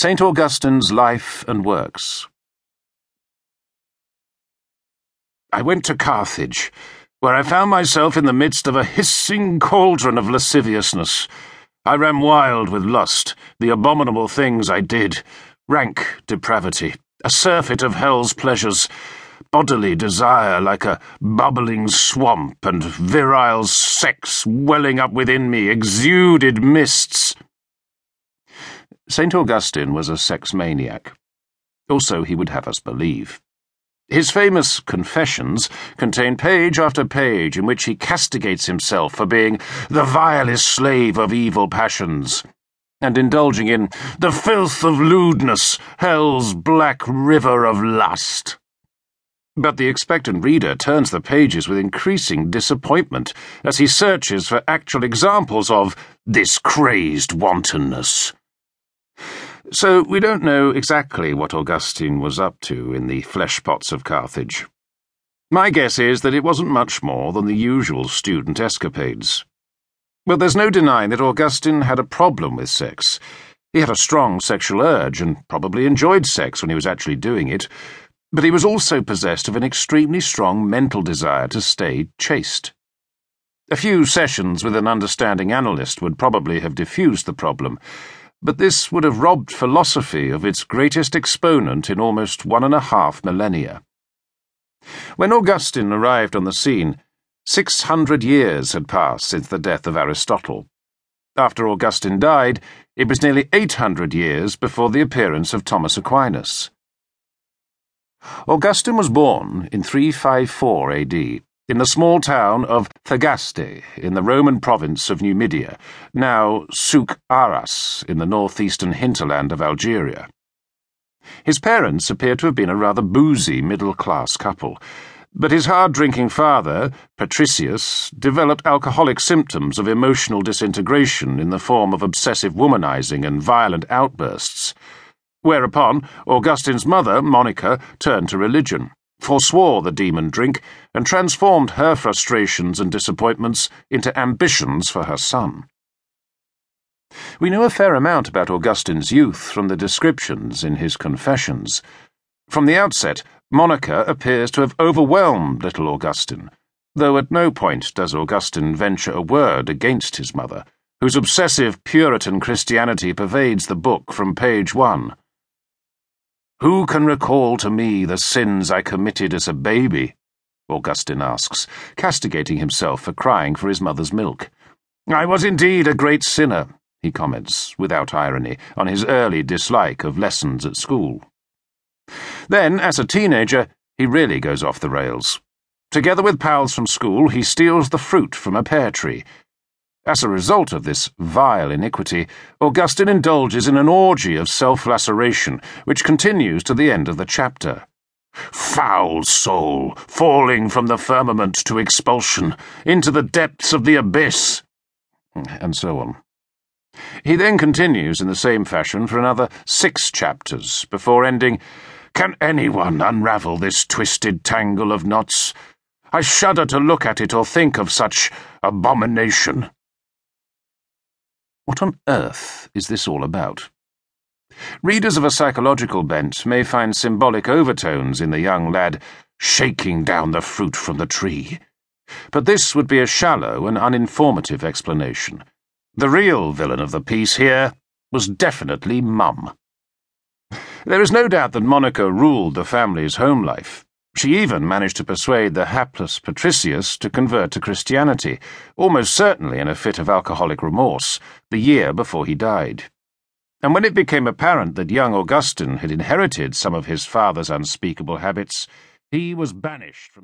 St. Augustine's Life and Works. I went to Carthage, where I found myself in the midst of a hissing cauldron of lasciviousness. I ran wild with lust, the abominable things I did, rank depravity, a surfeit of hell's pleasures, bodily desire like a bubbling swamp, and virile sex welling up within me, exuded mists. St. Augustine was a sex maniac. Also, he would have us believe. His famous Confessions contain page after page in which he castigates himself for being the vilest slave of evil passions and indulging in the filth of lewdness, hell's black river of lust. But the expectant reader turns the pages with increasing disappointment as he searches for actual examples of this crazed wantonness. So we don't know exactly what Augustine was up to in the fleshpots of Carthage. My guess is that it wasn't much more than the usual student escapades. But there's no denying that Augustine had a problem with sex. He had a strong sexual urge and probably enjoyed sex when he was actually doing it, but he was also possessed of an extremely strong mental desire to stay chaste. A few sessions with an understanding analyst would probably have diffused the problem but this would have robbed philosophy of its greatest exponent in almost one and a half millennia. When Augustine arrived on the scene, six hundred years had passed since the death of Aristotle. After Augustine died, it was nearly eight hundred years before the appearance of Thomas Aquinas. Augustine was born in 354 AD in the small town of Thagaste in the Roman province of Numidia, now Souk Ahras in the northeastern hinterland of Algeria. His parents appear to have been a rather boozy middle class couple, but his hard drinking father, Patricius, developed alcoholic symptoms of emotional disintegration in the form of obsessive womanizing and violent outbursts. Whereupon, Augustine's mother, Monica, turned to religion forswore the demon drink, and transformed her frustrations and disappointments into ambitions for her son. We know a fair amount about Augustine's youth from the descriptions in his Confessions. From the outset, Monica appears to have overwhelmed little Augustine, though at no point does Augustine venture a word against his mother, whose obsessive Puritan Christianity pervades the book from page one. Who can recall to me the sins I committed as a baby? Augustine asks, castigating himself for crying for his mother's milk. I was indeed a great sinner, he comments, without irony, on his early dislike of lessons at school. Then, as a teenager, he really goes off the rails. Together with pals from school, he steals the fruit from a pear tree as a result of this vile iniquity, Augustine indulges in an orgy of self laceration, which continues to the end of the chapter. Foul soul, falling from the firmament to expulsion, into the depths of the abyss, and so on. He then continues in the same fashion for another six chapters before ending, Can anyone unravel this twisted tangle of knots? I shudder to look at it or think of such abomination. What on earth is this all about? Readers of a psychological bent may find symbolic overtones in the young lad shaking down the fruit from the tree. But this would be a shallow and uninformative explanation. The real villain of the piece here was definitely Mum. There is no doubt that Monica ruled the family's home life. She even managed to persuade the hapless Patricius to convert to Christianity, almost certainly in a fit of alcoholic remorse, the year before he died. And when it became apparent that young Augustine had inherited some of his father's unspeakable habits, he was banished from